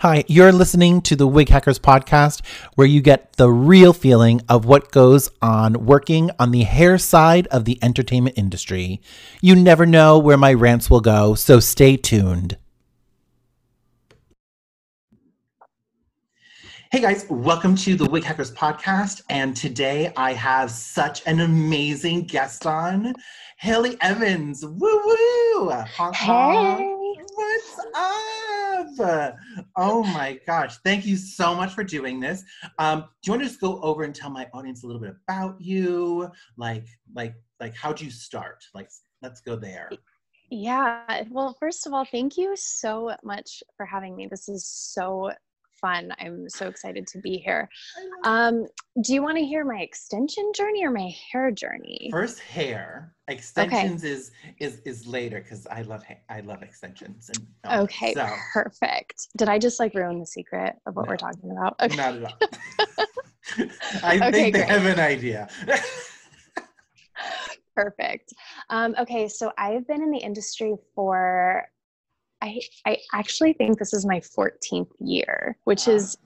Hi, you're listening to the Wig Hackers podcast, where you get the real feeling of what goes on working on the hair side of the entertainment industry. You never know where my rants will go, so stay tuned. Hey guys, welcome to the Wig Hackers podcast. And today I have such an amazing guest on, Haley Evans. Woo woo! Honk, honk. What's up? Oh my gosh. Thank you so much for doing this. Um, do you want to just go over and tell my audience a little bit about you? Like, like, like how'd you start? Like, let's go there. Yeah. Well, first of all, thank you so much for having me. This is so fun. I'm so excited to be here. Um, do you want to hear my extension journey or my hair journey? First hair. Extensions is is is later because I love ha- I love extensions. And, um, Okay, so, perfect. Did I just like ruin the secret of what we're talking about? Okay. not at all. I Okay, think they great. have an idea. Perfect. Um, okay, so I've been in the industry for, I, I actually think this is my 14th year, which Wow. is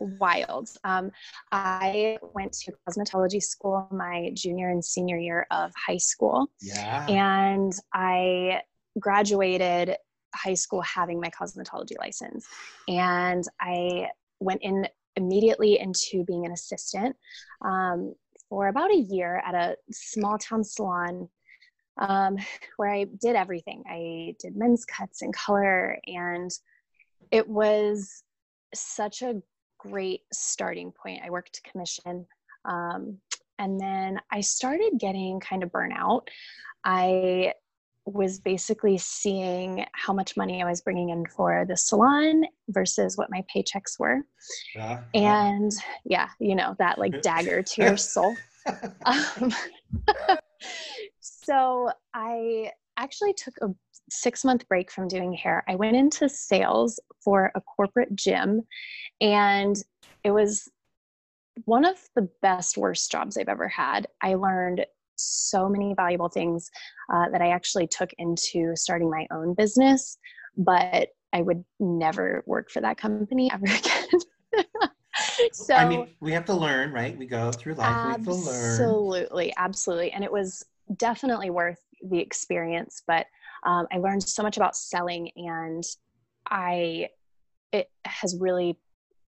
wild. Um, I went to cosmetology school my junior and senior year of high school, yeah. and I graduated high school having my cosmetology license. And I went in immediately into being an assistant um, for about a year at a small town salon um, where I did everything. I did men's cuts and color, and it was such a great starting point. I worked commission. Um, and then I started getting kind of burnout. I was basically seeing how much money I was bringing in for the salon versus what my paychecks were. Yeah. And yeah, you know, that like dagger to your soul. Um, so I actually took a six month break from doing hair. I went into sales for a corporate gym, and it was one of the best, worst jobs I've ever had. I learned so many valuable things uh, that I actually took into starting my own business, but I would never work for that company ever again. so I mean, we have to learn, right? We go through life. We have to learn. Absolutely, absolutely. And it was definitely worth the experience. But um, I learned so much about selling, and I it has really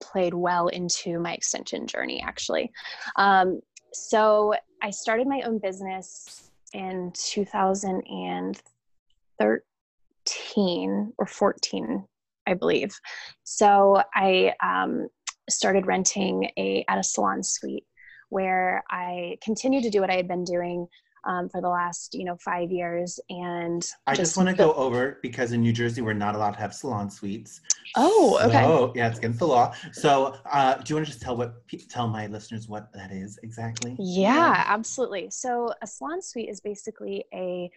played well into my extension journey, actually. Um, so I started my own business in 2013 or 14, I believe. So I um, started renting a at a salon suite where I continued to do what I had been doing um, for the last you know five years and I just, want to go over because in New Jersey we're not allowed to have salon suites. Oh, okay. So, yeah, it's against the law. So, uh, do you want to just tell what tell my listeners what that is exactly? Yeah, absolutely. So a salon suite is basically a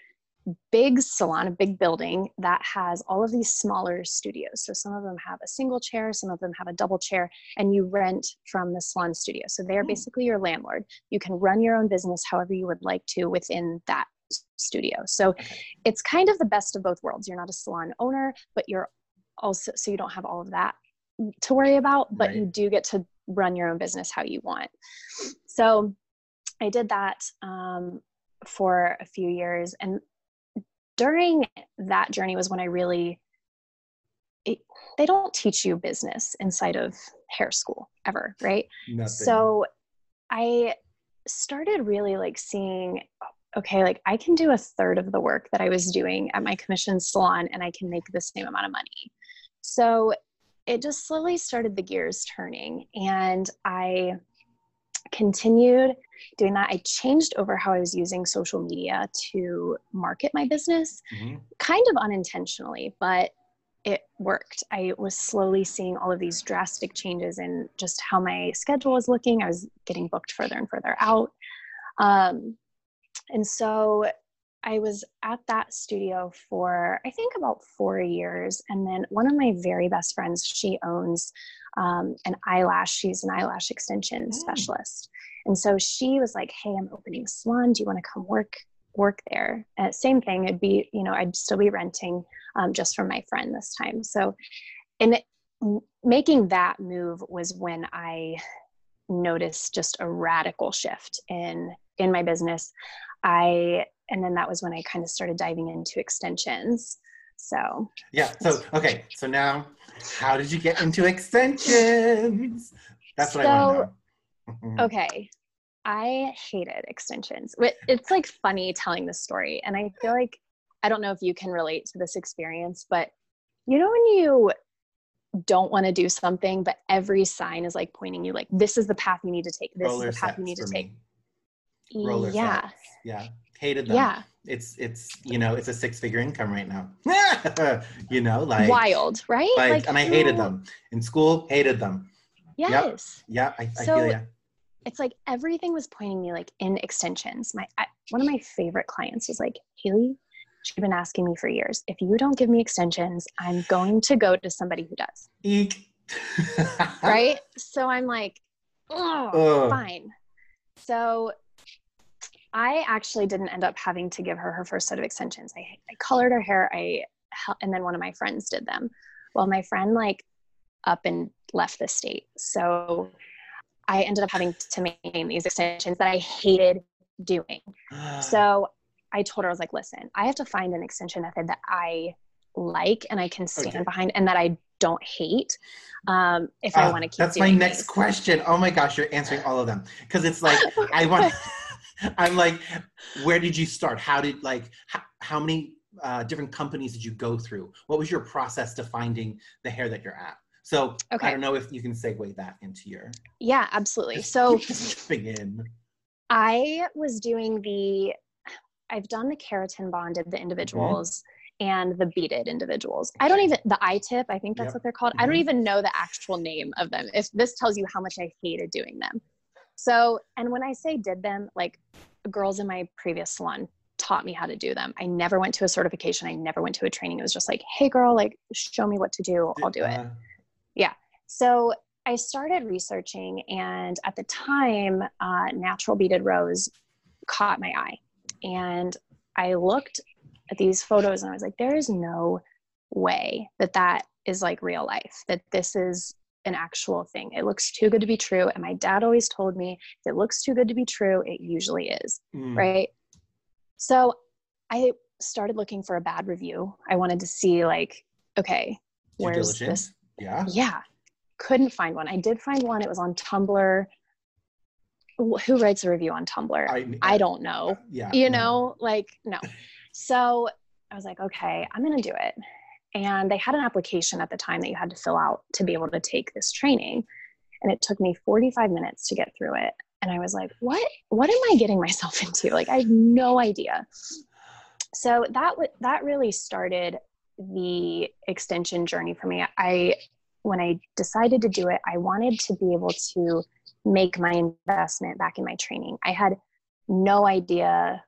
big salon, a big building that has all of these smaller studios. So some of them have a single chair, some of them have a double chair, and you rent from the salon studio. So they're Hmm. basically your landlord. You can run your own business however you would like to within that studio. So it's kind of the best of both worlds. You're not a salon owner, but you're also so you don't have all of that to worry about, but you do get to run your own business how you want. So I did that um, for a few years, and during that journey was when I really, it, they don't teach you business inside of hair school ever, right? Nothing. So I started really like seeing, okay, like I can do a third of the work that I was doing at my commission salon and I can make the same amount of money. So it just slowly started the gears turning and I continued doing that. I changed over how I was using social media to market my business, Mhm. kind of unintentionally, but it worked. I was slowly seeing all of these drastic changes in just how my schedule was looking. I was getting booked further and further out. Um, and so I was at that studio for, I think, about four years. And then one of my very best friends, she owns um, an eyelash, she's an eyelash extension specialist. And so she was like, Hey, I'm opening salon. Do you want to come work? work there uh, same thing it'd be you know i'd still be renting um, just from my friend this time so and it, making that move was when i noticed just a radical shift in in my business i and then that was when i kind of started diving into extensions so Yeah. So okay. So now, how did you get into extensions? That's what I want to know. Okay i hated extensions it's like funny telling this story and i feel like i don't know if you can relate to this experience but you know when you don't want to do something but every sign is like pointing you like this is the path you need to take this Roller is the path you need to take me. Roller yeah sets. Yeah. Hated them. Yeah. It's it's you know it's a six figure income right now. you know like wild right Like, and I hated them in school. Hated them. Yep. yes Yeah. I, I So- feel ya. it's like everything was pointing me like in extensions. My I, one of my favorite clients was like, Haley, she's been asking me for years. If you don't give me extensions, I'm going to go to somebody who does. Eek. Right? so I'm like, oh, Ugh. fine. So I actually didn't end up having to give her her first set of extensions. I, I colored her hair. I and then one of my friends did them. Well, my friend like up and left the state. So I ended up having to maintain these extensions that I hated doing. So I told her, I was like, listen, I have to find an extension method that I like and I can stand Okay. behind and that I don't hate um, if I Ah, want to keep That's my next these. question. Oh my gosh, you're answering all of them because it's like I want. I'm like, where did you start? How did like how, how many uh, different companies did you go through? What was your process to finding the hair that you're at? So okay. I don't know if you can segue that into your Yeah, absolutely. So just jumping in. I was doing the, I've done the keratin bonded, the individuals, and the beaded individuals. I don't even, the I tip, I think that's Yep. what they're called. I don't Mhm. even know the actual name of them. If this tells you how much I hated doing them. So, and when I say did them, like girls in my previous salon taught me how to do them. I never went to a certification. I never went to a training. It was just like, hey girl, like show me what to do. I'll do it. Yeah. So I started researching, and at the time, uh, Natural Beaded Rows caught my eye. And I looked at these photos and I was like, there is no way that that is like real life, that this is an actual thing. It looks too good to be true. And my dad always told me, if it looks too good to be true, it usually is. mm, Right. So I started looking for a bad review. I wanted to see, like, okay, where's this Yeah. yeah couldn't find one i did find one it was on tumblr who writes a review on tumblr I- i, don't know Yeah. you no. know like no so i was like okay i'm gonna do it and they had an application at the time that you had to fill out to be able to take this training. And it took me 45 minutes to get through it. And i was like what? What am i getting myself into? Like i have no idea. So that w- that really started the extension journey for me. I when i decided to do it i wanted to be able to make my investment back in my training. I had no idea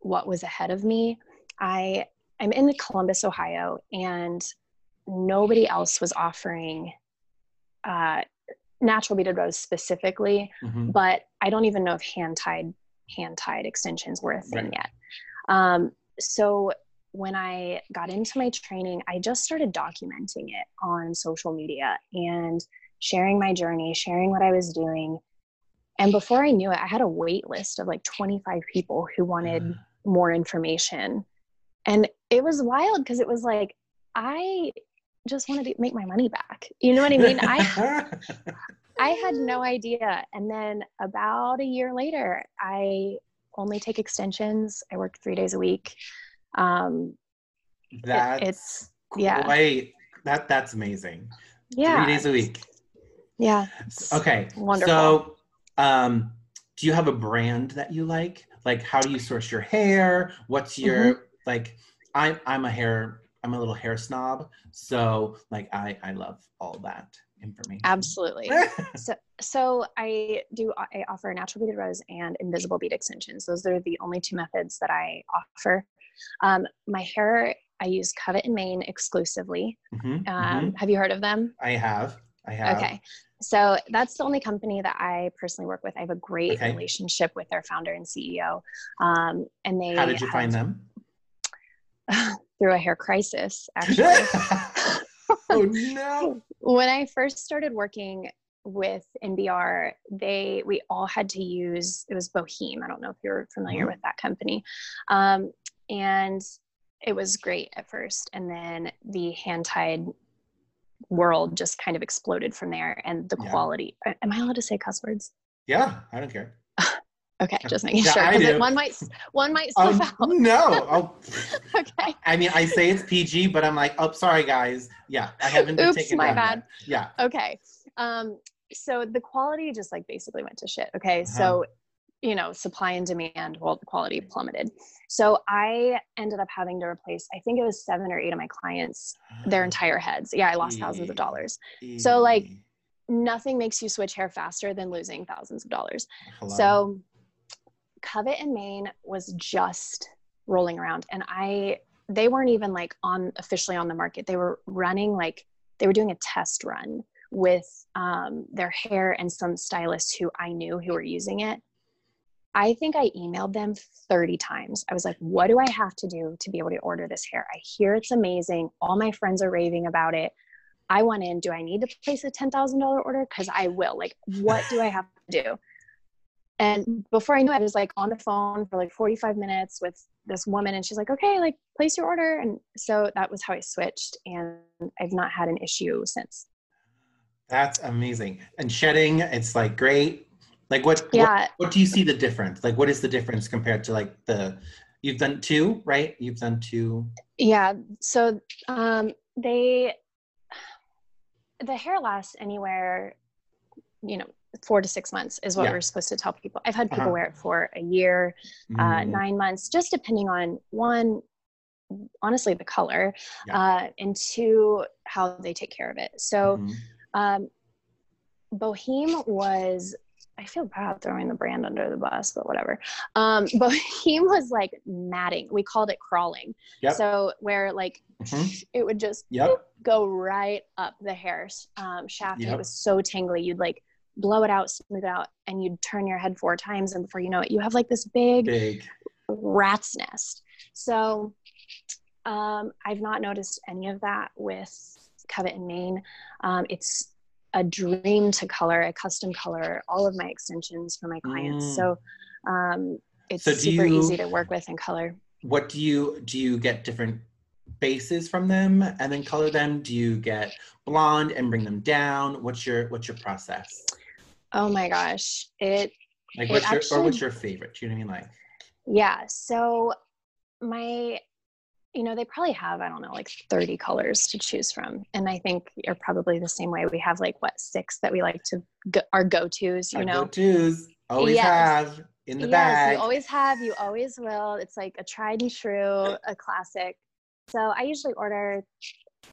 what was ahead of me. I i'm in columbus ohio and nobody else was offering uh, Natural Beaded Rows specifically Mhm. but i don't even know if hand tied hand tied extensions were a thing Right. yet um, so when I got into my training, I just started documenting it on social media and sharing my journey, sharing what I was doing. And before I knew it, I had a wait list of like 25 people who wanted more information. And it was wild because it was like i just wanted to make my money back you know what i mean i i had no idea and then about a year later i only take extensions i work three days a week um it- That's it's yeah great. That that's amazing. yeah Three days a week. yeah Okay. wonderful. So, um, do you have a brand that you like? Like, how do you source your hair? What's your Mm-hmm. Like? I'm I'm a hair. I'm a little hair snob. So, like, I I love all that information. absolutely so so i do i offer Natural Beaded Rows and invisible bead extensions those are the only two methods that i offer um, my hair i use Covet and Mane exclusively Mhm, um, mhm. have you heard of them I have. I have. okay so that's the only company that i personally work with i have a great Okay. relationship with their founder and ceo um, and they How did you find them? through a hair crisis actually oh no. when I first started working with NBR, they we all had to use it was Bohyme. I don't know if you're familiar Mhm. with that company, um, and it was great at first, and then the hand tied world just kind of exploded from there, and the Yeah. quality. Am I allowed to say cuss words? Yeah, I don't care. Okay, just making Yeah, sure I do. one might one might slip Um, out. no. Okay. I mean, I say it's PG, but I'm like, oh, sorry, guys. Yeah, I haven't been Oops, taken my bad. yet. Yeah. okay um so the quality just like basically went to shit okay Uh-huh. so you know supply and demand well the quality plummeted so i ended up having to replace i think it was seven or eight of my clients their entire heads yeah i lost thousands of dollars so like nothing makes you switch hair faster than losing thousands of dollars Hello. so Covet and Mane was just rolling around and i they weren't even like on officially on the market. They were running like they were doing a test run with um, their hair and some stylists who i knew who were using it. I think i emailed them 30 times. I was like what do i have to do to be able to order this hair? I hear it's amazing. All my friends are raving about it. I want in. Do i need to place a $10000 order? Because i will. Like what do i have to do and before I knew it, I was like on the phone for like 45 minutes with this woman, and she's like, okay, like place your order. And so that was how I switched, and I've not had an issue since. That's amazing. And shedding, it's like great. Like what, Yeah. what what do you see the difference? Like what is the difference compared to like the you've done two, right? You've done two. Yeah. So um, they, the hair lasts anywhere, you know, four to six months is what Yeah. we're supposed to tell people. I've had people Uh-huh. wear it for a year, uh, Mm. nine months, just depending on one, honestly, the color, Yeah. uh, and two, how they take care of it. So, Mhm. um, Bohyme was, I feel bad throwing the brand under the bus, but whatever. Um, Bohyme was like matting. We called it crawling. Yep. So, where like Mhm. it would just Yep. go right up the hair um, shaft. Yep. it was so tingly. You'd like blow it out, smooth it out, and you'd turn your head four times. And before you know it, you have like this big Big. rat's nest. So um, I've not noticed any of that with Covet and Mane. Um, it's a dream to color, a custom color all of my extensions for my clients. Mm. So um, it's So super you- easy to work with and color. What do you do you get different bases from them and then color them? Do you get blonde and bring them down? What's your what's your process? Oh my gosh. It Like It what's your or what's your favorite? Do you know what I mean? Like Yeah. So my, you know, they probably have, I don't know, like 30 colors to choose from. And I think you're probably the same way. We have like what, six that we like to go, our go-tos, you our know? go-tos always Yes. have in the yes, bag. you always have, you always will. It's like a tried and true, a classic. So I usually order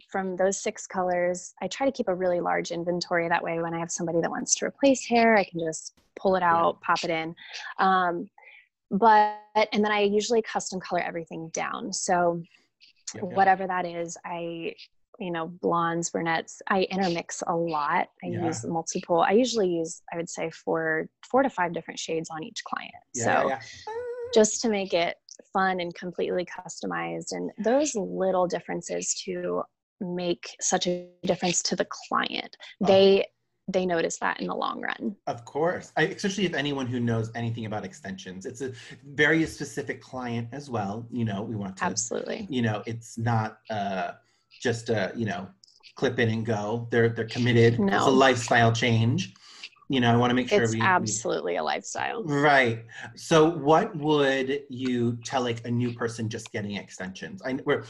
from those six colors. I try to keep a really large inventory. That way, when I have somebody that wants to replace hair, I can just pull it out, pop it in. Um, but, and then I usually custom color everything down. So Yep, yep. whatever that is, I, you know, blondes, brunettes, I intermix a lot. I Yeah. use multiple, I usually use, I would say four, four to five different shades on each client. Yeah, so yeah, just to make it fun and completely customized and those little differences to make such a difference to the client Oh. they they notice that in the long run. Of course, I, especially if anyone who knows anything about extensions, it's a very specific client as well. You know, we want to absolutely. You know, it's not uh, just a you know clip in and go. They're they're committed. No. It's a lifestyle change. You know, I want to make sure it's we, absolutely we, a lifestyle. Right. So, what would you tell like a new person just getting extensions? I where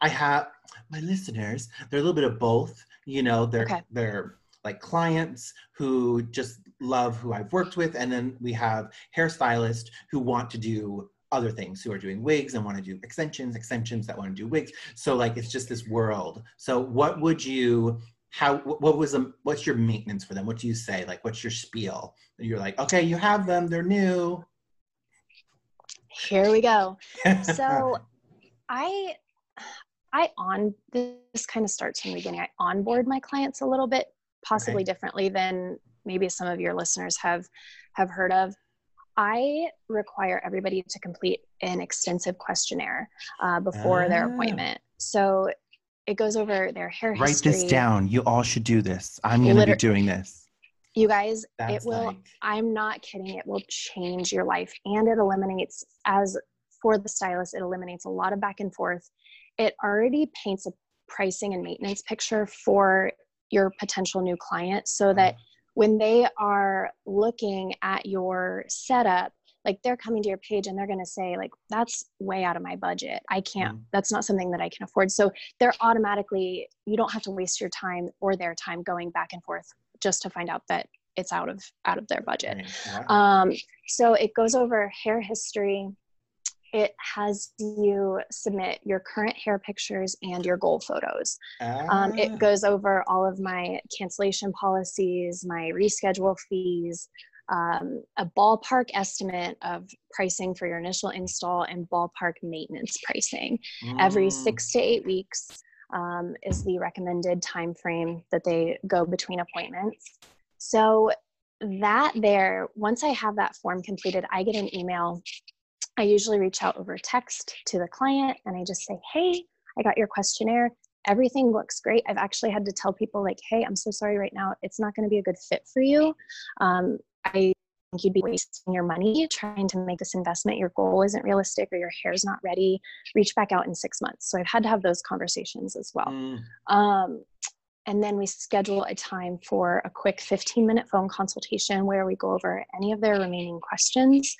I have my listeners. They're a little bit of both. You know, they're okay. they're like clients who just love who I've worked with, and then we have hairstylists who want to do other things who are doing wigs and want to do extensions extensions that want to do wigs so like it's just this world so what would you how what was a what's your maintenance for them what do you say like what's your spiel you're like okay you have them they're new here we go so i i on this kind of starts from the beginning i onboard my clients a little bit possibly okay. differently than maybe some of your listeners have have heard of I require everybody to complete an extensive questionnaire uh, before ah. their appointment. So it goes over their hair Write history. this down. You all should do this. I'm going to be doing this. You guys, That's it will, like... I'm not kidding, it will change your life. And it eliminates, as for the stylist, it eliminates a lot of back and forth. It already paints a pricing and maintenance picture for your potential new client so that when they are looking at your setup like they're coming to your page and they're going to say like that's way out of my budget. I can't mm. that's not something that i can afford. So they're automatically you don't have to waste your time or their time going back and forth just to find out that it's out of out of their budget. Um, so it goes over hair history it has you submit your current hair pictures and your goal photos. Ah. Um, it ah. goes over all of my cancellation policies, my reschedule fees, um, a ballpark estimate of pricing for your initial install, and ballpark maintenance pricing. Mm. Every six to eight weeks um, is the recommended time frame that they go between appointments. So that there, once I have that form completed, I get an email I usually reach out over text to the client and I just say, hey, I got your questionnaire. Everything looks great. I've actually had to tell people, like, hey, I'm so sorry right now. It's not going to be a good fit for you. Um, I think you'd be wasting your money trying to make this investment. Your goal isn't realistic or your hair's not ready. Reach back out in six months. So I've had to have those conversations as well. Mm. Um, and then we schedule a time for a quick 15 minute phone consultation where we go over any of their remaining questions.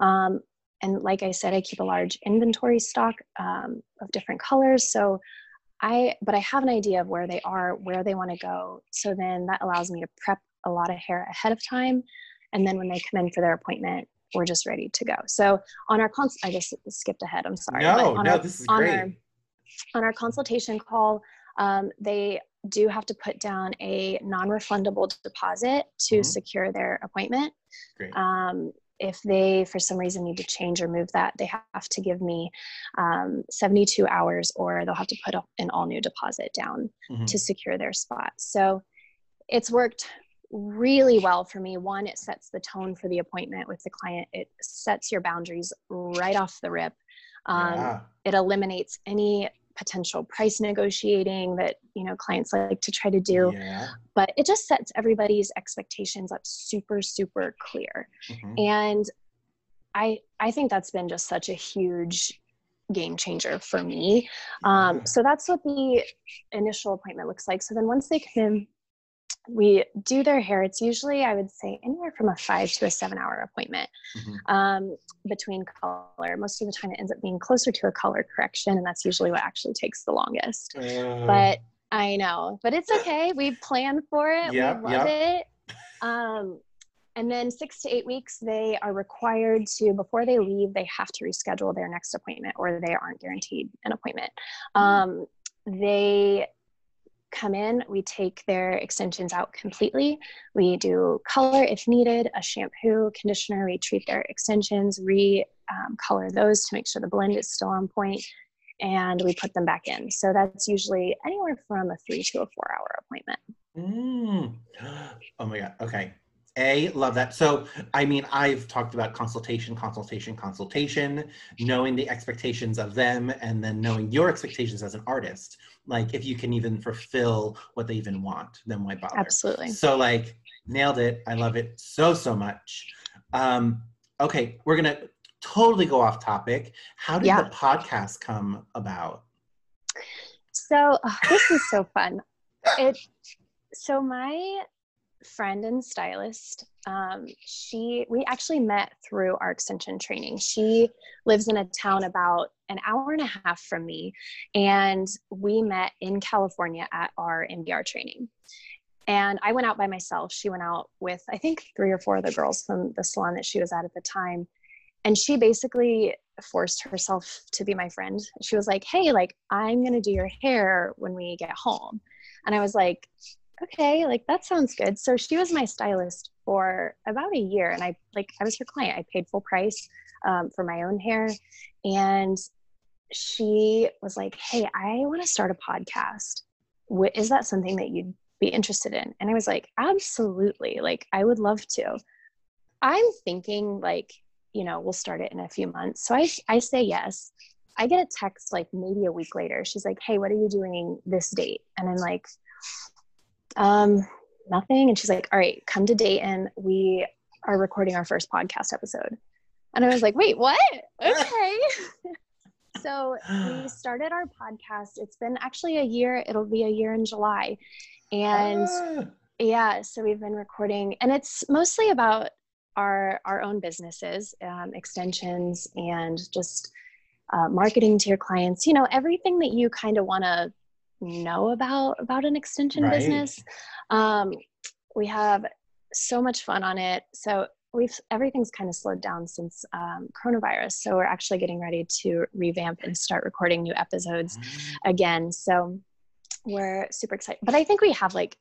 Um, and like I said, I keep a large inventory stock um, of different colors. So I, but I have an idea of where they are, where they want to go. So then that allows me to prep a lot of hair ahead of time. And then when they come in for their appointment, we're just ready to go. So on our cons, I just skipped ahead. I'm sorry. No, on no, our, this is on great. Our, on our consultation call, um, they do have to put down a non-refundable deposit to mm-hmm. secure their appointment. Great. Um, if they for some reason need to change or move that they have to give me um, 72 hours or they'll have to put an all new deposit down mm-hmm. to secure their spot so it's worked really well for me one it sets the tone for the appointment with the client it sets your boundaries right off the rip um, yeah. it eliminates any potential price negotiating that you know clients like to try to do. Yeah. but it just sets everybody's expectations up super super clear. Mm-hmm. and i i think that's been just such a huge game changer for me. Um, so that's what the initial appointment looks like. So then once they come in we do their hair. It's usually i would say anywhere from a five to a seven hour appointment mm-hmm. um, between color. Most of the time it ends up being closer to a color correction and that's usually what actually takes the longest. Uh, but i know but it's okay. We plan for it. Yeah, we love yeah. it. Um, and then six to eight weeks they are required to before they leave they have to reschedule their next appointment or they aren't guaranteed an appointment. Mm-hmm. um, they come in, we take their extensions out completely. We do color if needed, a shampoo, conditioner, we treat their extensions, re um, color those to make sure the blend is still on point, and we put them back in. So that's usually anywhere from a three to a four hour appointment. Mm. Oh my God. Okay. A, love that. So, I mean, I've talked about consultation, consultation, consultation, knowing the expectations of them, and then knowing your expectations as an artist. Like, if you can even fulfill what they even want, then why bother? Absolutely. So, like, nailed it. I love it so, so much. Um, okay, we're going to totally go off topic. How did Yeah. the podcast come about? So oh, this is so fun. It so my friend and stylist, um, she we actually met through our extension training. She lives in a town about an hour and a half from me, and we met in California at our NBR training. And I went out by myself. She went out with I think three or four of the girls from the salon that she was at at the time. And she basically forced herself to be my friend. She was like, "Hey, like I'm going to do your hair when we get home." And I was like, "Okay, like that sounds good." So she was my stylist for about a year and I like I was her client. I paid full price um, for my own hair and she was like, "Hey, I want to start a podcast. Wh- Is that something that you'd be interested in?" And I was like, "Absolutely. Like I would love to." I'm thinking like you know, we'll start it in a few months. So I, I say yes. I get a text like maybe a week later. She's like, Hey, what are you doing this date? And I'm like, um, nothing. And she's like, All right, come to Dayton. We are recording our first podcast episode. And I was like, Wait, what? Okay. so we started our podcast. It's been actually a year. It'll be a year in July. And Ah, yeah, so we've been recording, and it's mostly about our our own businesses, um, extensions, and just uh, marketing to your clients. You know, everything that you kind of want to know about about an extension Right. business. Um, we have so much fun on it. So we've everything's kind of slowed down since um, coronavirus. So we're actually getting ready to revamp and start recording new episodes again. So we're super excited. But I think we have like,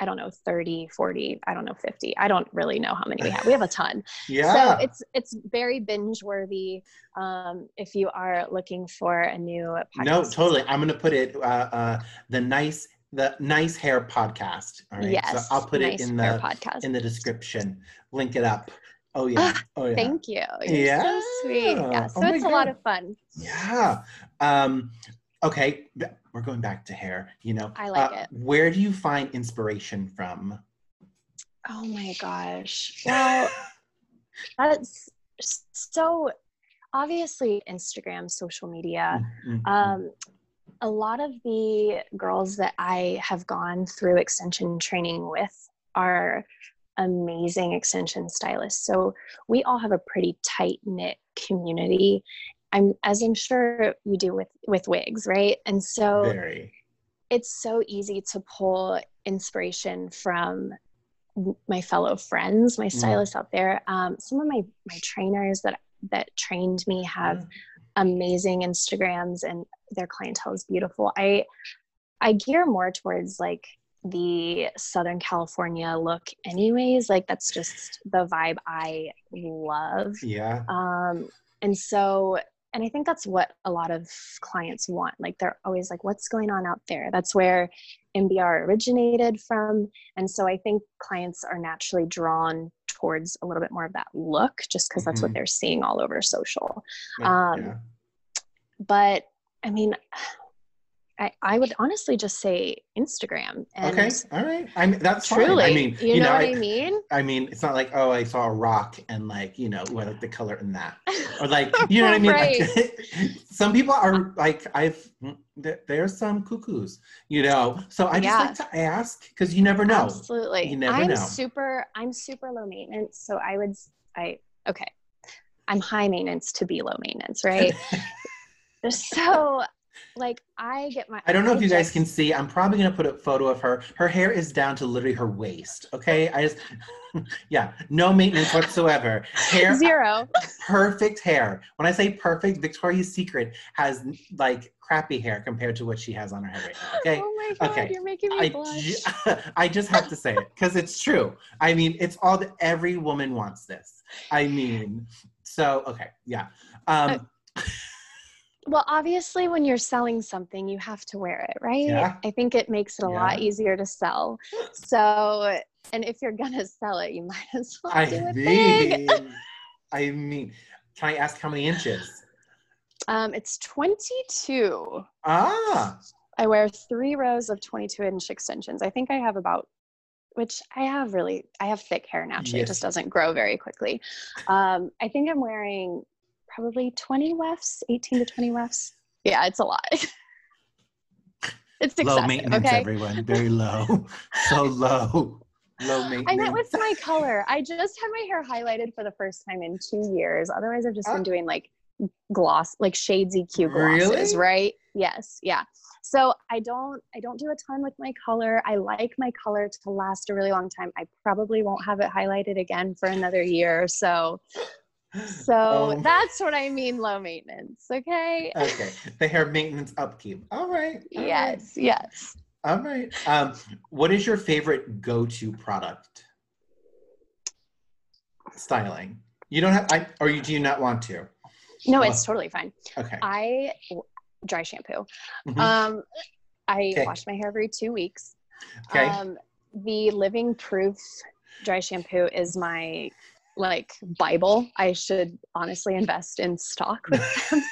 I don't know, 30, 40, I don't know, 50. I don't really know how many we have. We have a ton. yeah. So it's it's very binge worthy um, if you are looking for a new podcast. No, totally. I'm gonna put it uh, uh, the nice the nice hair podcast. All right. Yes, So I'll put Nice it in the podcast. in the description. Link it up. Oh yeah. Oh yeah. Thank you. You're so sweet. Yeah. Yeah. So Oh it's a lot of fun. Yeah. Um, okay. We're going back to hair. You know. I like Uh, it. Where do you find inspiration from? Oh my gosh. Well, that's so obviously Instagram, social media. Mhm. Um, a lot of the girls that I have gone through extension training with are amazing extension stylists. So we all have a pretty tight knit community. I'm as I'm sure you do with with wigs, right? And so Very. it's so easy to pull inspiration from my fellow friends, my stylists out there. Um, some of my my trainers that that trained me have amazing Instagrams, and their clientele is beautiful. I I gear more towards like the Southern California look, anyways. Like that's just the vibe I love. Yeah. Um, and so, and I think that's what a lot of clients want. Like they're always like, what's going on out there? That's where NBR originated from. And so I think clients are naturally drawn towards a little bit more of that look just because that's what Mhm. they're seeing all over social. Um, yeah. But I mean, I, I would honestly just say Instagram. And okay. All right. I mean, that's truly, fine. I mean, you, know, what I, mean? I mean, it's not like oh, I saw a rock and like you know, what like the color in that, or like you know what I mean. Like, some people are like I've mm, there, there's some cuckoos, you know. So I just Yeah. like to ask because you never know. Absolutely. You never I'm know. super I'm super low maintenance, so I would I okay. I'm high maintenance to be low maintenance, right? There's so like I get my I don't know if you guys can see. I'm probably gonna put a photo of her. Her hair is down to literally her waist. Okay, I just, yeah, no maintenance whatsoever. Hair zero. perfect hair. When I say perfect, Victoria's Secret has like crappy hair compared to what she has on her head right now. Okay. Oh my god, okay. you're making me I, blush. ju- I just have to say it because it's true. I mean, it's all that every woman wants this. I mean, so okay, yeah. Um, Well, obviously, when you're selling something, you have to wear it, right? Yeah. I think it makes it a lot easier to sell. So, and if you're gonna sell it, you might as well I do mean, I mean, can I ask how many inches? Um, it's 22. Ah, I wear three rows of 22 inch extensions. I think I have about, which I have really, I have thick hair naturally. It just doesn't grow very quickly. Um, I think I'm wearing probably 20 wefts, 18 to 20 wefts. Yeah, it's a lot. it's excessive. low maintenance, okay. everyone. Very low. so low. Low maintenance. I went with my color. I just had my hair highlighted for the first time in two years. Otherwise, I've just Ah. been doing like gloss, like shades EQ glosses, Really? right? Yes, yeah. So I don't, I don't do a ton with my color. I like my color to last a really long time. I probably won't have it highlighted again for another year. or So, so Oh. that's what I mean, low maintenance. Okay. Okay. The hair maintenance upkeep. All right. all right, Yes, yes. All right. Um, what is your favorite go-to product? Styling. You don't have, I, or you do you not want to? No, Oh. it's totally fine. Okay. I dry shampoo. Mhm. Um, I Okay. wash my hair every two weeks. Okay. Um, the Living Proof dry shampoo is my like Bible. I should honestly invest in stock with them.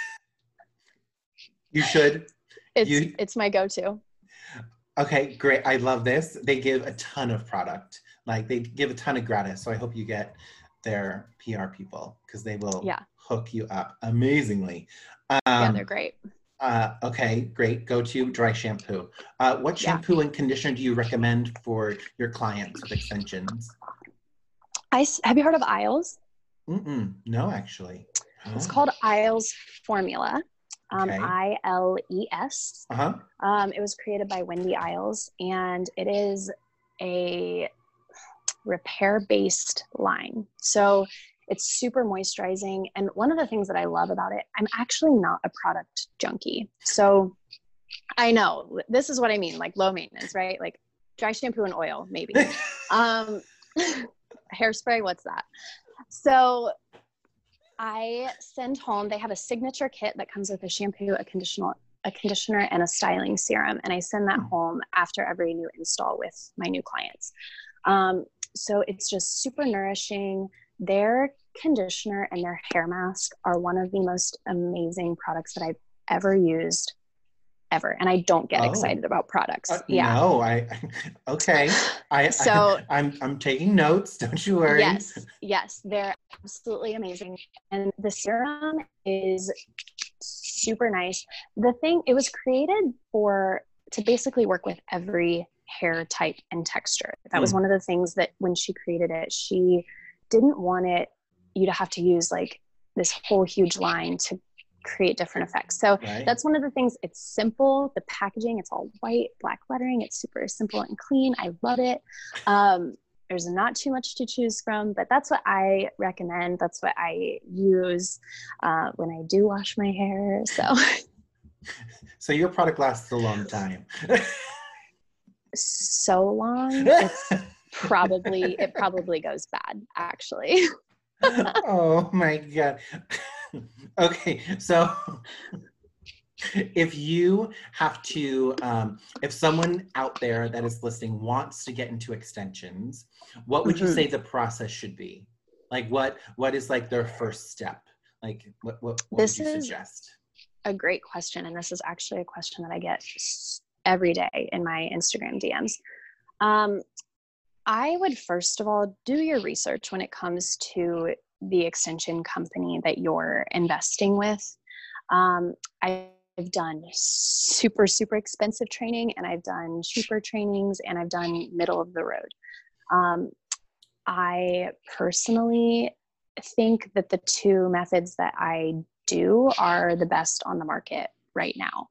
you should. It's You- it's my go-to. Okay, great. I love this. They give a ton of product. Like they give a ton of gratis. So I hope you get their PR people because they will Yeah. hook you up amazingly. Um, yeah, they're great. Uh, okay, great. Go to dry shampoo. Uh, what Yeah. shampoo and conditioner do you recommend for your clients with extensions? I have you heard of Iles? Mm-mm, no, actually. It's called Iles Formula. Um, Okay. I L E S. Uh huh. Um, it was created by Wendy Iles, and it is a repair based line. So it's super moisturizing. And one of the things that I love about it, I'm actually not a product junkie. So I know this is what I mean like low maintenance, right? Like dry shampoo and oil, maybe. um, hairspray, what's that? So I send home, they have a signature kit that comes with a shampoo, a conditioner, a conditioner and a styling serum. And I send that home after every new install with my new clients. Um, so it's just super nourishing. Their conditioner and their hair mask are one of the most amazing products that I've ever used ever. And I don't get Oh. excited about products. Uh, yeah. No, I. Okay. I. So- I, I'm. I'm taking notes. Don't you worry. Yes, yes, they're absolutely amazing. And the serum is super nice. The thing, it was created for to basically work with every hair type and texture. That was Hmm. one of the things that when she created it, she didn't want it you to have to use like this whole huge line to create different effects. So Right. that's one of the things. It's simple. The packaging, it's all white, black lettering. It's super simple and clean. I love it. Um, there's not too much to choose from, but that's what I recommend. That's what I use uh, when I do wash my hair. So So your product lasts a long time. so long, it's probably it probably goes bad. Actually, oh my god. Okay, so if you have to, um, if someone out there that is listening wants to get into extensions, what would you Mhm. say the process should be? Like, what what is like their first step? Like, what what, what This would you is- suggest? a great question, and this is actually a question that I get every day in my Instagram DMs. Um, I would first of all do your research when it comes to the extension company that you're investing with. Um, I've done super, super expensive training, and I've done cheaper trainings, and I've done middle of the road. Um, I personally think that the two methods that I do are the best on the market right now.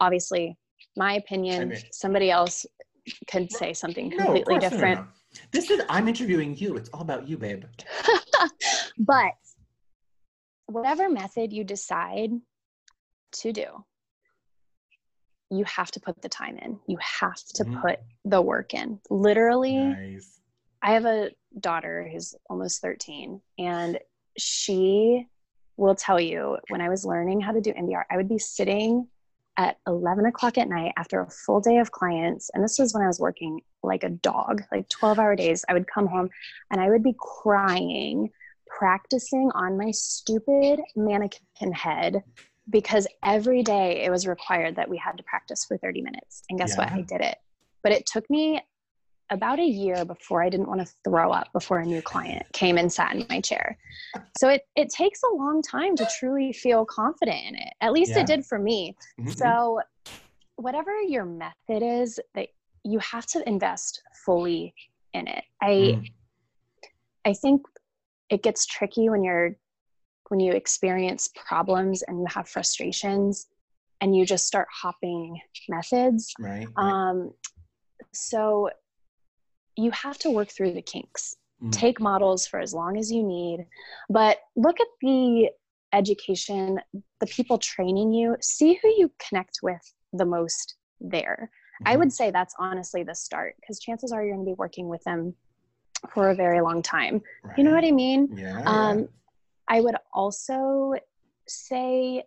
Obviously, my opinion, mean- somebody else could say something completely no, different. This is I'm interviewing you. It's all about you, babe. but whatever method you decide to do, you have to put the time in. You have to Mhm. put the work in. Literally, Nice. I have a daughter who's almost 13, and she will tell you when I was learning how to do NBR, I would be sitting at 11 o'clock at night after a full day of clients. And this was when I was working like a dog, like 12 hour days. I would come home and I would be crying, practicing on my stupid mannequin head because every day it was required that we had to practice for 30 minutes. And guess yeah. what? I did it. But it took me about a year before I didn't want to throw up before a new client came and sat in my chair. So it, it takes a long time to truly feel confident in it. At least yeah. it did for me. Mm-hmm. So whatever your method is that you have to invest fully in it. I mm. I think it gets tricky when you're when you experience problems and you have frustrations and you just start hopping methods. Right. right. Um so you have to work through the kinks. Mm. Take models for as long as you need, but look at the education, the people training you, see who you connect with the most there. Mm-hmm. I would say that's honestly the start because chances are you're going to be working with them for a very long time. Right. You know what I mean? Yeah, um, yeah. I would also say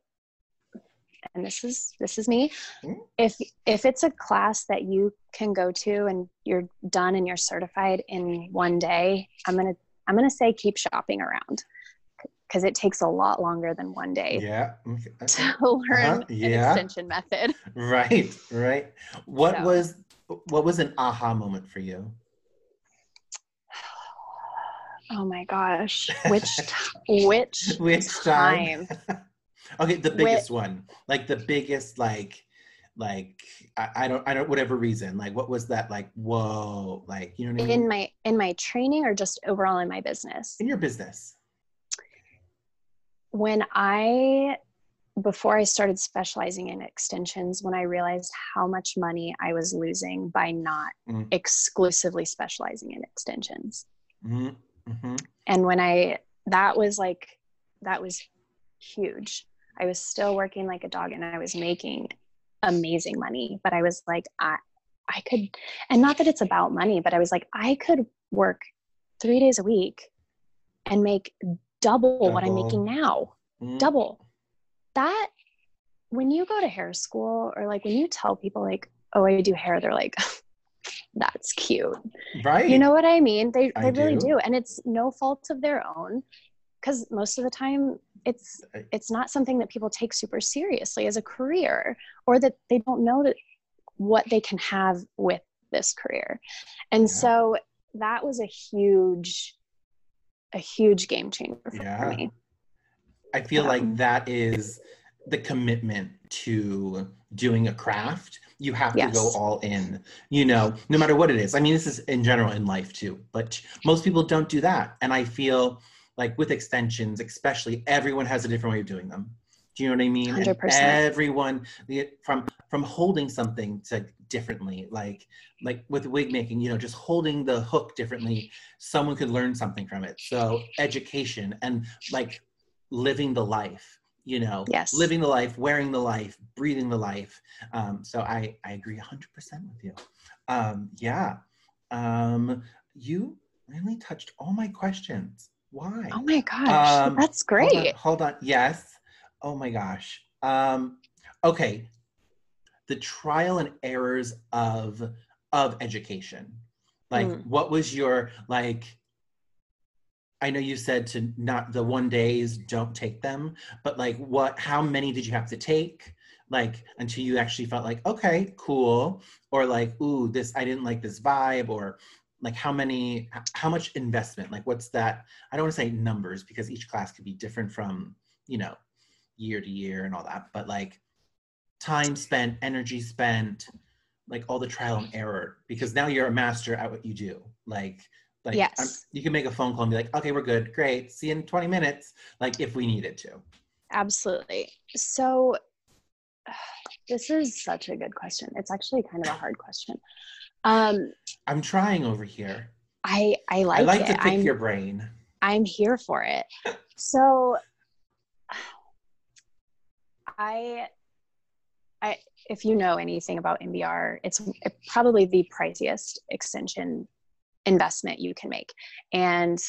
and this is this is me mm-hmm. if if it's a class that you can go to and you're done and you're certified in one day i'm gonna i'm gonna say keep shopping around because it takes a lot longer than one day yeah to learn uh-huh. yeah. an extension method right right what so. was what was an aha moment for you oh my gosh which which which time, time? Okay, the biggest With, one, like the biggest, like, like I, I, don't, I don't, whatever reason, like, what was that? Like, whoa, like, you know what I mean? In my, in my training, or just overall in my business? In your business. When I, before I started specializing in extensions, when I realized how much money I was losing by not mm. exclusively specializing in extensions. Mm-hmm. Mm-hmm. And when I, that was like, that was huge I was still working like a dog and I was making amazing money, but I was like, I, I could, and not that it's about money, but I was like, I could work three days a week and make double, double. what I'm making now. Mm. Double. That, when you go to hair school or like when you tell people, like, oh, I do hair, they're like, that's cute. Right. You know what I mean? They, they I really do. do. And it's no fault of their own because most of the time it's it's not something that people take super seriously as a career or that they don't know that what they can have with this career and yeah. so that was a huge a huge game changer for yeah. me i feel um, like that is the commitment to doing a craft you have yes. to go all in you know no matter what it is i mean this is in general in life too but most people don't do that and i feel like with extensions especially everyone has a different way of doing them. Do you know what i mean? 100%. everyone from from holding something to differently like like with wig making you know just holding the hook differently someone could learn something from it. So education and like living the life you know yes. living the life wearing the life breathing the life. Um, so i i agree 100% with you. Um, yeah. Um, you really touched all my questions why? Oh my gosh, um, that's great. Hold on, hold on, Yes. Oh my gosh. Um, okay. The trial and errors of of education. Like, mm. what was your like? I know you said to not the one days, don't take them, but like, what? How many did you have to take? Like until you actually felt like, okay, cool, or like, ooh, this I didn't like this vibe, or like how many how much investment like what's that i don't want to say numbers because each class could be different from you know year to year and all that but like time spent energy spent like all the trial and error because now you're a master at what you do. Like like yes. I'm, you can make a phone call and be like okay we're good great see you in 20 minutes like if we needed to. Absolutely. So this is such a good question. It's actually kind of a hard question. Um, I'm trying over here. I I like. I like it. to pick I'm, your brain. I'm here for it. So, I, I if you know anything about NBR, it's probably the priciest extension investment you can make, and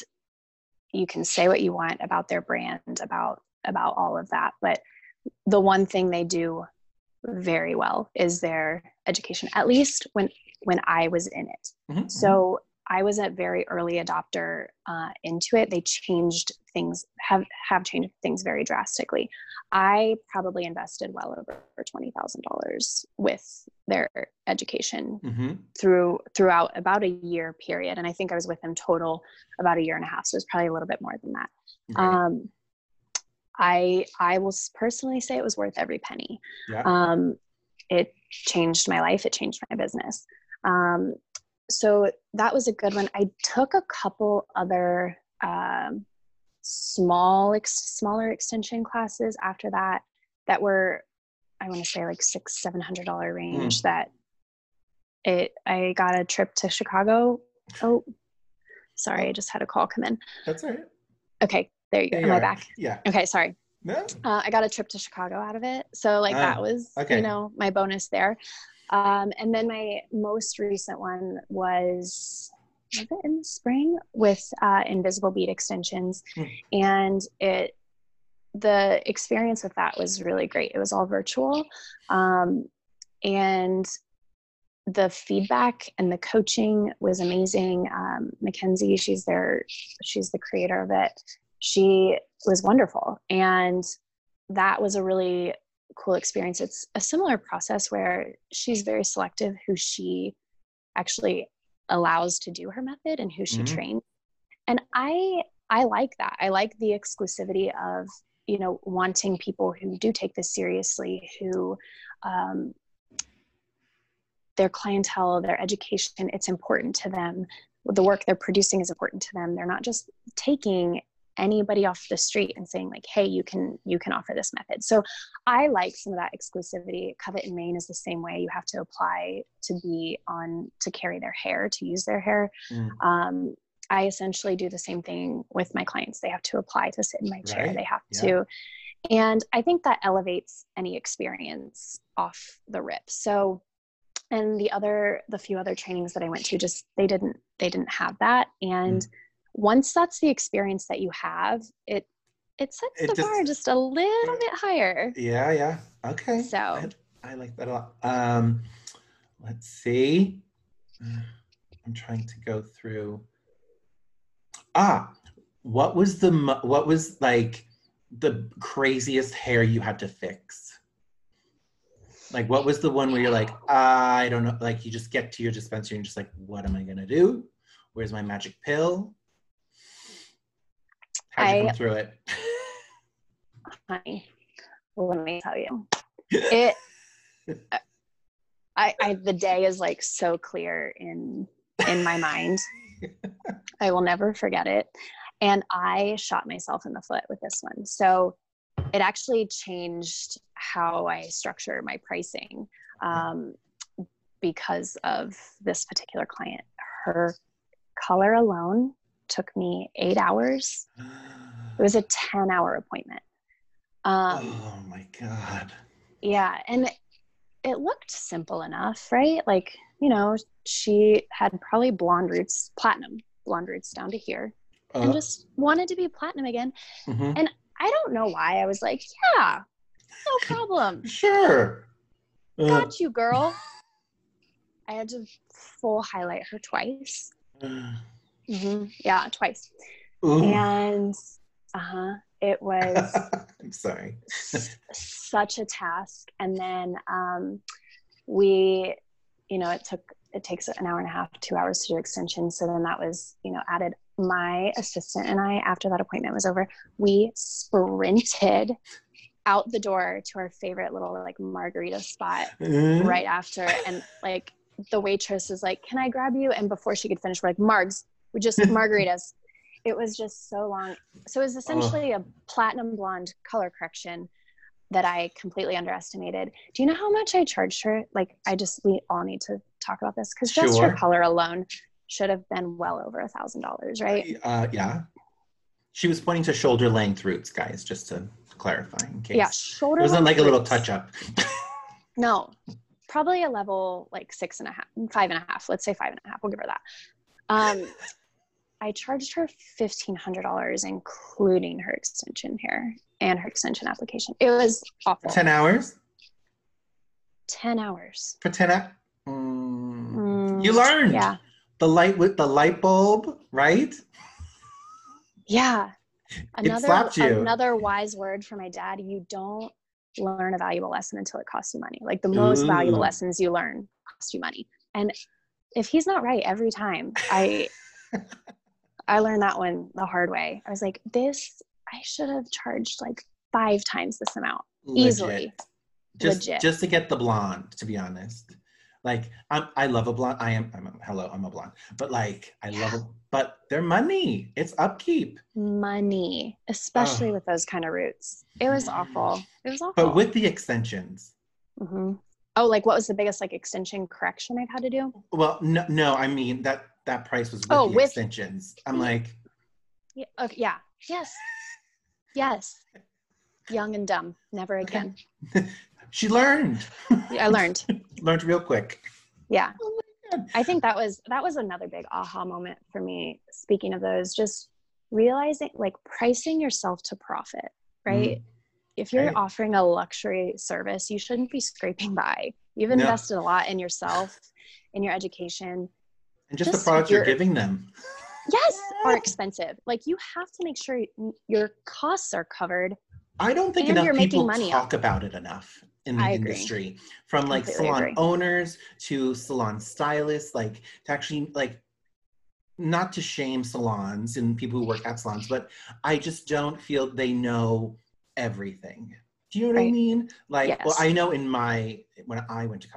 you can say what you want about their brand, about about all of that. But the one thing they do very well is their education, at least when when I was in it. Mm-hmm. So I was a very early adopter uh, into it. They changed things, have have changed things very drastically. I probably invested well over twenty thousand dollars with their education Mm-hmm. through throughout about a year period, and I think I was with them total about a year and a half. So it was probably a little bit more than that. Um, I I will personally say it was worth every penny. Yeah. Um, it changed my life. It changed my business. Um, so that was a good one. I took a couple other um, small, ex- smaller extension classes after that that were, I want to say like six, seven hundred dollar range. Mm. That it, I got a trip to Chicago. Oh, sorry, I just had a call come in. That's all right. Okay, there you go. There Am I back? Yeah. Okay, sorry. No. Uh, I got a trip to Chicago out of it. So like Ah, that was, okay. you know, my bonus there. Um, and then my most recent one was, was it in the spring with uh, invisible bead extensions. Hmm. And it, the experience with that was really great. It was all virtual. Um, and the feedback and the coaching was amazing. Um, Mackenzie, she's there, she's the creator of it. She was wonderful. And that was a really cool experience. It's a similar process where she's very selective who she actually allows to do her method and who she Mhm. trains. And I I like that. I like the exclusivity of, you know, wanting people who do take this seriously, who um, their clientele, their education, it's important to them. The work they're producing is important to them. They're not just taking anybody off the street and saying like hey you can you can offer this method. So i like some of that exclusivity. Covet and Mane is the same way. You have to apply to be on to carry their hair to use their hair. Mm. um, i essentially do the same thing with my clients. They have to apply to sit in my chair. Right. they have Yeah. to. And i think that elevates any experience off the rip. So and the other the few other trainings that i went to just they didn't they didn't have that. And Mm. Once that's the experience that you have it it sets It the just- bar just a little bit higher Yeah, yeah. Okay. So- I, I like that a lot. Um, let's see. Uh, I'm trying to go through. Ah, what was the what was like the craziest hair you had to fix? Like, what was the one where you're like, I don't know, like you just get to your dispensary and just like, what am I gonna do? Where's my magic pill? How'd you I- through it? honey let me tell you. It I, I the day is like so clear in in my mind. I will never forget it. And i shot myself in the foot with this one. So it actually changed how i structure my pricing um, because of this particular client. Her color alone took me eight hours. It was a 10 hour appointment. Um, oh my god. yeah and it looked simple enough right? Like you know she had probably blonde roots platinum blonde roots down to here and Uh, just wanted to be platinum again. Mhm. and i don't know why. I was like yeah no problem. Sure. Uh, got you girl. I had to full highlight her twice hmm yeah twice ooh. and uh-huh it was I'm sorry. such a task and then um, we you know it took it takes an hour and a half two hours to do extension so then that was you know added my assistant and i after that appointment was over we sprinted out the door to our favorite little like margarita spot Mm. right after and like the waitress is like can i grab you and before she could finish we're like margs we just margaritas it was just so long so it was essentially a platinum blonde color correction that i completely underestimated do you know how much i charged her like i just we all need to talk about this because just Sure. her color alone should have been well over a thousand dollars right Uh, yeah. She was pointing to shoulder length roots, guys, just to clarify in case. yeah shoulder It wasn't like a little touch up. No, probably a level like six and a half, five and a half. Let's say five and a half. We'll give her that. Um, I charged her fifteen hundred dollars, including her extension here, and her extension application. It was awful. 10 hours? 10 hours. For 10 hours? Mm. You learned. Yeah. The light with the light bulb, right? Yeah. Another another wise word for my dad, you don't learn a valuable lesson until it costs you money. Like the most valuable lessons you learn cost you money. And if he's not right every time, I I learned that one the hard way. I was like, this I should have charged like five times this amount easily. Legit. Just, Legit. just to get the blonde, to be honest. Like I'm, I love a blonde. I am. I'm a, hello. I'm a blonde. But like, I love it. But they're money. It's upkeep. Money, especially with those kind of roots. It was awful. It was awful. But with the extensions, hmm Oh, like what was the biggest like extension correction I've had to do? well, no, no. I mean that that price was with Oh, the with- extensions. I'm like, Yeah. Okay, yeah. Yes. Yes. Young and dumb. Never again. she learned. I learned. learned real quick. Yeah. Oh, I think that was that was another big aha moment for me. Speaking of those, just realizing like pricing yourself to profit, right? Mm-hmm. If you're Right. offering a luxury service, you shouldn't be scraping by. You've No. invested a lot in yourself, in your education. And just, Just the products you're giving them. Yes, are expensive. Like you have to make sure your costs are covered. I don't think enough people money talk about it enough in the I agree. industry. From like salon agree. owners to salon stylists, like to actually like not to shame salons and people who work at salons, but I just don't feel they know everything. Do you know what I mean? Like, well, I know in my when I went to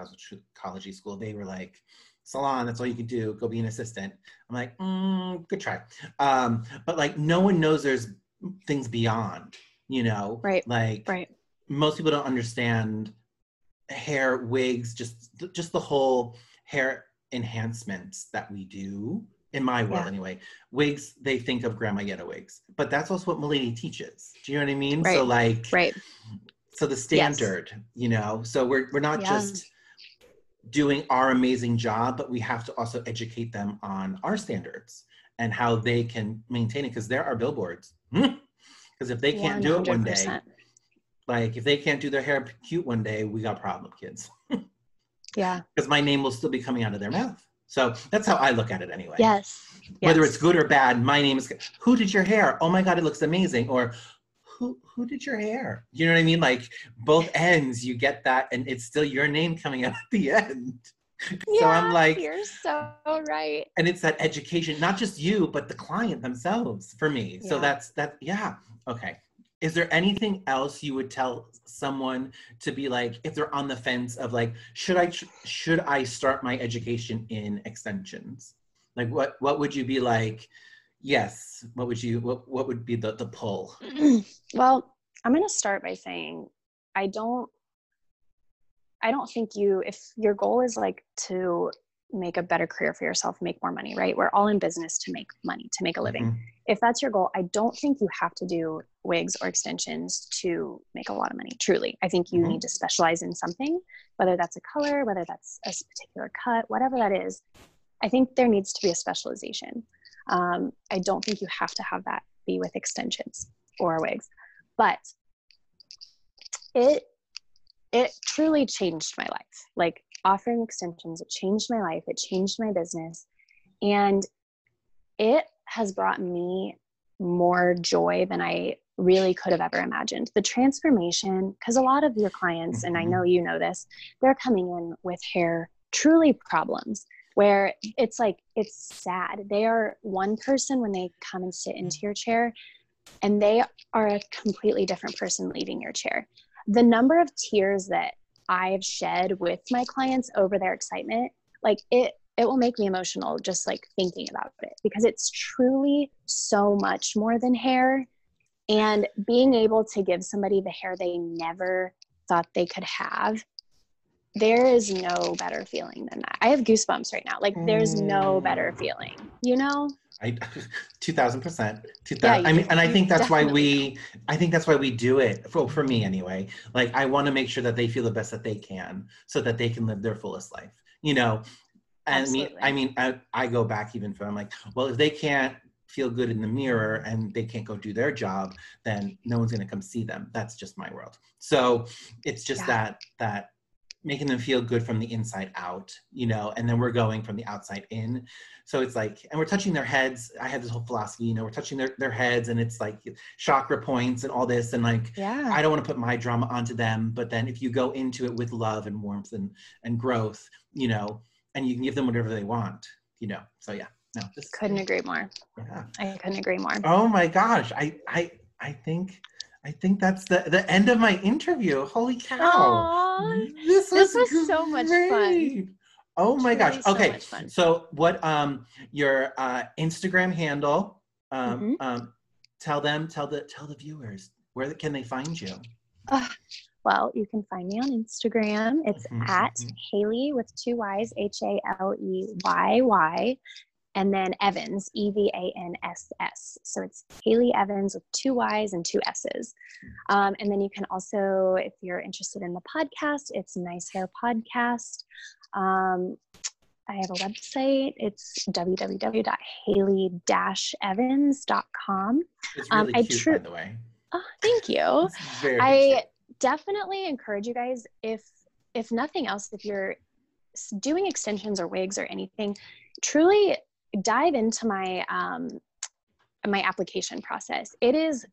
college school, they were like, salon, that's all you can do. Go be an assistant. I'm like, mm, good try. Um, but like, no one knows there's things beyond. You know, Right. Like, Right. most people don't understand hair wigs just just the whole hair enhancements that we do in my world Yeah. anyway wigs they think of grandma yetta wigs but that's also what milady teaches do you know what i mean right. so like Right. so the standard you know so we're, we're not Yeah. just doing our amazing job but we have to also educate them on our standards and how they can maintain it because there are billboards hmm. because if they can't do it one day like if they can't do their hair cute one day, we got a problem, kids. Yeah. Because my name will still be coming out of their mouth. So that's how I look at it anyway. Yes. Whether Yes. it's good or bad, my name is who did your hair? Oh my god, it looks amazing. Or who did your hair? You know what I mean? Like both ends, you get that, and it's still your name coming out at the end. so I'm Yeah, like, you're so right. and it's that education, not just you, but the client themselves for me. So that's that, yeah. Okay. Is there anything else you would tell someone to be like, if they're on the fence of like, should I, should I start my education in extensions? Like what, what would you be like? Yes. What would you, what, what would be the, the pull? well, I'm going to start by saying I don't I don't think you if your goal is like to make a better career for yourself, make more money, right? We're all in business to make money, to make a living. Mhm. If that's your goal, I don't think you have to do wigs or extensions to make a lot of money. Truly. I think you Mhm. need to specialize in something, whether that's a color, whether that's a particular cut, whatever that is. I think there needs to be a specialization. Um, I don't think you have to have that be with extensions or wigs, but it it truly changed my life. Like offering extensions, it changed my life. It changed my business, and it has brought me more joy than I really could have ever imagined. The transformation, because a lot of your clients, and I know you know this, they're coming in with hair truly problems where it's like it's sad. They are one person when they come and sit into mm. your chair, and they are a completely different person leaving your chair. The number of tears that I've shed with my clients over their excitement, like it it will make me emotional just like thinking about it because it's truly so much more than hair and being able to give somebody the hair they never thought they could have there is no better feeling than that i have goosebumps right now like there's no better mm. feeling you know I, 2000%. 2000, Yeah, I mean, and I think that's why we, I think that's why we do it for, for me anyway. Like, I want to make sure that they feel the best that they can so that they can live their fullest life, you know? And I mean, I mean, I, I go back even further. I'm like, well, if they can't feel good in the mirror and they can't go do their job, then no one's going to come see them. That's just my world. So it's just Yeah. that that making them feel good from the inside out, you know, and then we're going from the outside in. So it's like, and we're touching their heads. I have this whole philosophy, you know, we're touching their, their heads and it's like chakra points and all this. And like, Yeah. I don't want to put my drama onto them. But then if you go into it with love and warmth and, and growth, you know, and you can give them whatever they want, you know. So yeah, no, Just, couldn't agree more. Yeah. I couldn't agree more. Oh my gosh. I I I think I think that's the the end of my interview. Holy cow. Aw, This this was was so much fun. Oh my gosh. So Okay. So what um your uh Instagram handle um Mhm. um tell them tell the tell the viewers where can they find you? Ah, well, you can find me on Instagram. It's Mhm, at mhm. Haley with two Y's, H A L E Y Y, and then Evans, E V A N S S. So it's Haley Evans with two Y's and two S's. Um, and then you can also, if you're interested in the podcast, it's Nice Hair Podcast. Um, I have a website. It's www.haley-evans.com. It's Um, really I cute, tru- by the way. Oh, thank you. I cute. definitely encourage you guys if if nothing else if you're doing extensions or wigs or anything truly dive into my um my application process it is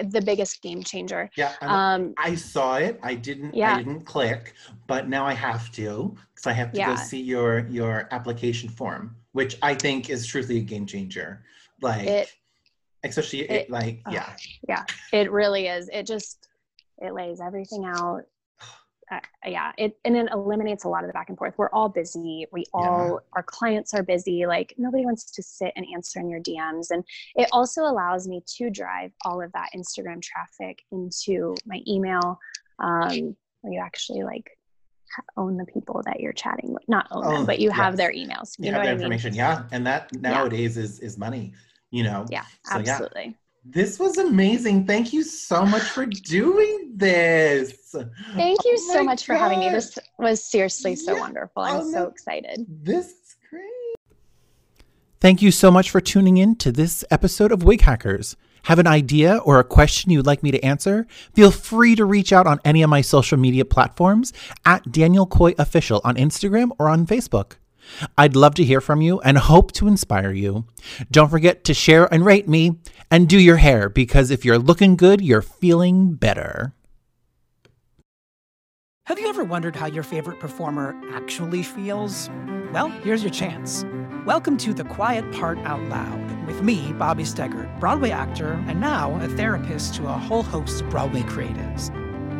the biggest game changer Yeah, I, um I saw it. I didn't. Yeah. I didn't click, but now I have to because I have to Yeah. go see your your application form, which I think is truly a game changer. Like, It- especially it, it- like, oh, yeah, yeah it really is it just it lays everything out uh, yeah it and it eliminates a lot of the back and forth. We're all busy. We all our clients are busy. Like nobody wants to sit and answer in your dms and it also allows me to drive all of that instagram traffic into my email um, where you actually like own the people that you're chatting with. Not own Oh, them but you have their emails. You, you, know have what the i mean? information. Yeah, and that nowadays is is money. You know. yeah So, yeah. absolutely This was amazing. Thank you so much for doing this. Thank you Oh so my much for having me. This was seriously so Yeah. wonderful. I'm Oh, so excited. This is great. Thank you so much for tuning in to this episode of Wig Hackers. Have an idea or a question you'd like me to answer? Feel free to reach out on any of my social media platforms at Daniel Coy Official on Instagram or on Facebook. I'd love to hear from you and hope to inspire you. Don't forget to share and rate me and do your hair because if you're looking good, you're feeling better. Have you ever wondered how your favorite performer actually feels? Well, here's your chance. Welcome to The Quiet Part Out Loud with me, Bobby Steggert, Broadway actor and now a therapist to a whole host of Broadway creatives.